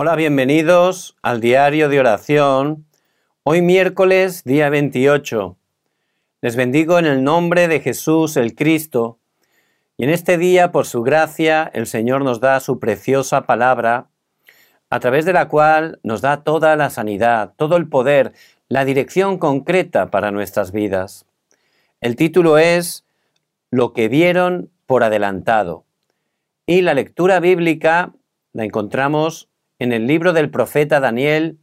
Hola, bienvenidos al diario de oración. Hoy miércoles, día 28. Les bendigo en el nombre de Jesús el Cristo. Y en este día, por su gracia, el Señor nos da su preciosa palabra, a través de la cual nos da toda la sanidad, todo el poder, la dirección concreta para nuestras vidas. El título es Lo que vieron por adelantado. Y la lectura bíblica la encontramos en el libro del profeta Daniel,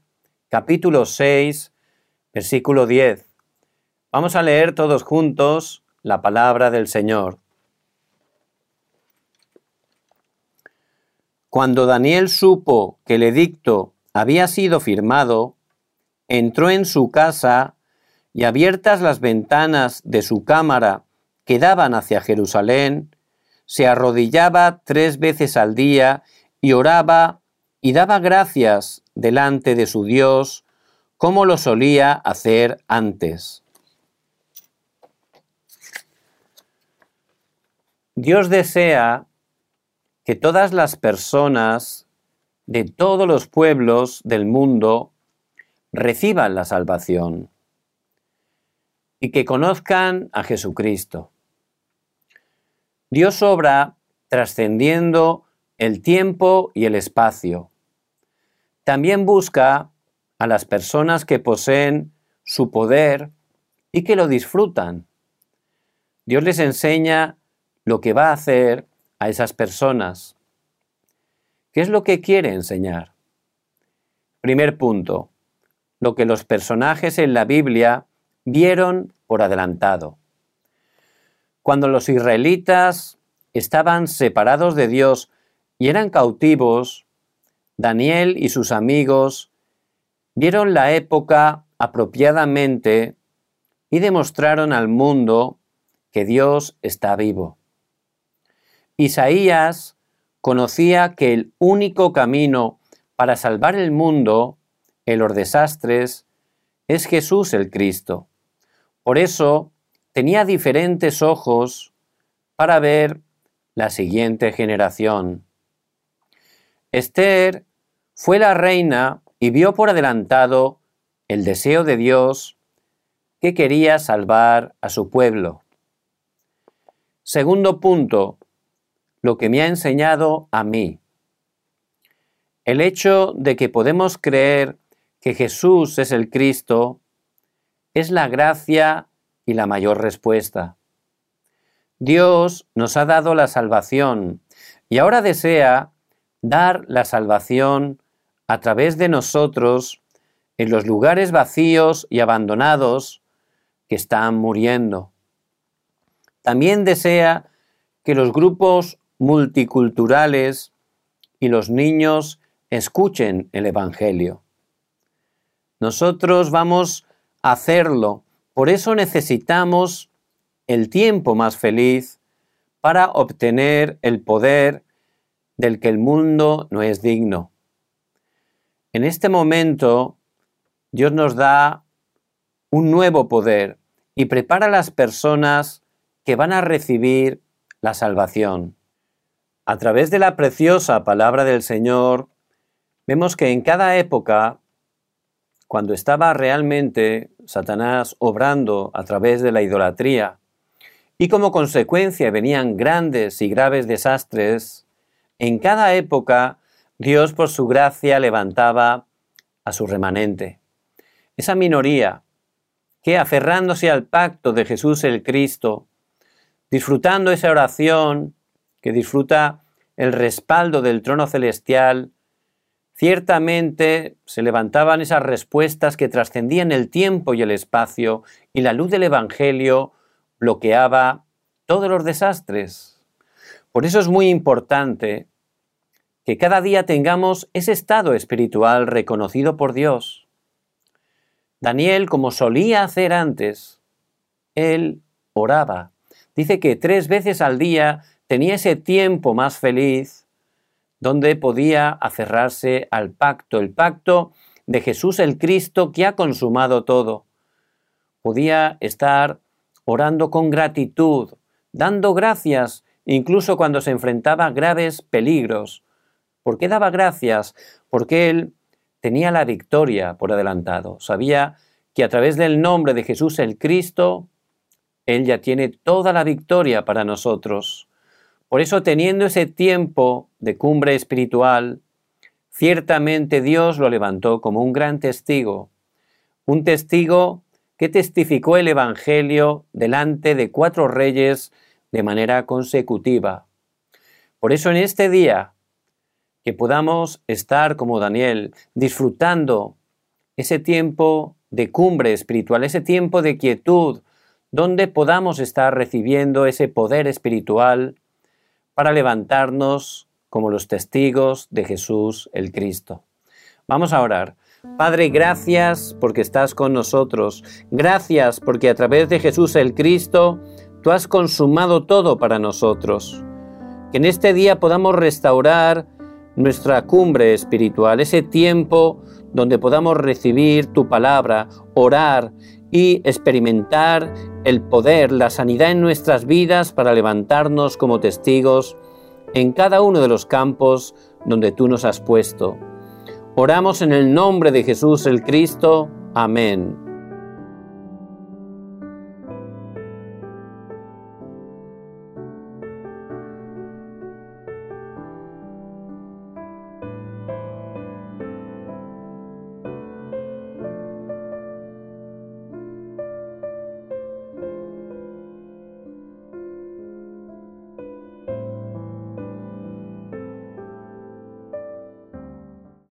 capítulo 6, versículo 10. Vamos a leer todos juntos la palabra del Señor. Cuando Daniel supo que el edicto había sido firmado, entró en su casa y abiertas las ventanas de su cámara que daban hacia Jerusalén, se arrodillaba tres veces al día y oraba y daba gracias delante de su Dios como lo solía hacer antes. Dios desea que todas las personas de todos los pueblos del mundo reciban la salvación y que conozcan a Jesucristo. Dios obra trascendiendo el tiempo y el espacio. También busca a las personas que poseen su poder y que lo disfrutan. Dios les enseña lo que va a hacer a esas personas. ¿Qué es lo que quiere enseñar? Primer punto, lo que los personajes en la Biblia vieron por adelantado. Cuando los israelitas estaban separados de Dios y eran cautivos, Daniel y sus amigos vieron la época apropiadamente y demostraron al mundo que Dios está vivo. Isaías conocía que el único camino para salvar el mundo en los desastres es Jesús el Cristo. Por eso tenía diferentes ojos para ver la siguiente generación. Esther fue la reina y vio por adelantado el deseo de Dios que quería salvar a su pueblo. Segundo punto, lo que me ha enseñado a mí. El hecho de que podemos creer que Jesús es el Cristo es la gracia y la mayor respuesta. Dios nos ha dado la salvación y ahora desea dar la salvación a través de nosotros en los lugares vacíos y abandonados que están muriendo. También desea que los grupos multiculturales y los niños escuchen el Evangelio. Nosotros vamos a hacerlo, por eso necesitamos el tiempo más feliz para obtener el poder del que el mundo no es digno. En este momento, Dios nos da un nuevo poder y prepara a las personas que van a recibir la salvación. A través de la preciosa palabra del Señor, vemos que en cada época, cuando estaba realmente Satanás obrando a través de la idolatría, y como consecuencia venían grandes y graves desastres, en cada época, Dios por su gracia levantaba a su remanente. Esa minoría que aferrándose al pacto de Jesús el Cristo, disfrutando esa oración, que disfruta el respaldo del trono celestial, ciertamente se levantaban esas respuestas que trascendían el tiempo y el espacio y la luz del Evangelio bloqueaba todos los desastres. Por eso es muy importante que cada día tengamos ese estado espiritual reconocido por Dios. Daniel, como solía hacer antes, él oraba. Dice que tres veces al día tenía ese tiempo más feliz donde podía aferrarse al pacto, el pacto de Jesús el Cristo que ha consumado todo. Podía estar orando con gratitud, dando gracias incluso cuando se enfrentaba a graves peligros. ¿Por qué daba gracias? porque él tenía la victoria por adelantado. Sabía que a través del nombre de Jesús el Cristo, él ya tiene toda la victoria para nosotros. Por eso, teniendo ese tiempo de cumbre espiritual, ciertamente Dios lo levantó como un gran testigo, un testigo que testificó el Evangelio delante de cuatro reyes de manera consecutiva. Por eso en este día, que podamos estar como Daniel, disfrutando ese tiempo de cumbre espiritual, ese tiempo de quietud, donde podamos estar recibiendo ese poder espiritual para levantarnos como los testigos de Jesús el Cristo. Vamos a orar. Padre, gracias porque estás con nosotros. Gracias porque a través de Jesús el Cristo, tú has consumado todo para nosotros. Que en este día podamos restaurar nuestra cumbre espiritual, ese tiempo donde podamos recibir tu palabra, orar y experimentar el poder, la sanidad en nuestras vidas para levantarnos como testigos en cada uno de los campos donde tú nos has puesto. Oramos en el nombre de Jesús el Cristo. Amén.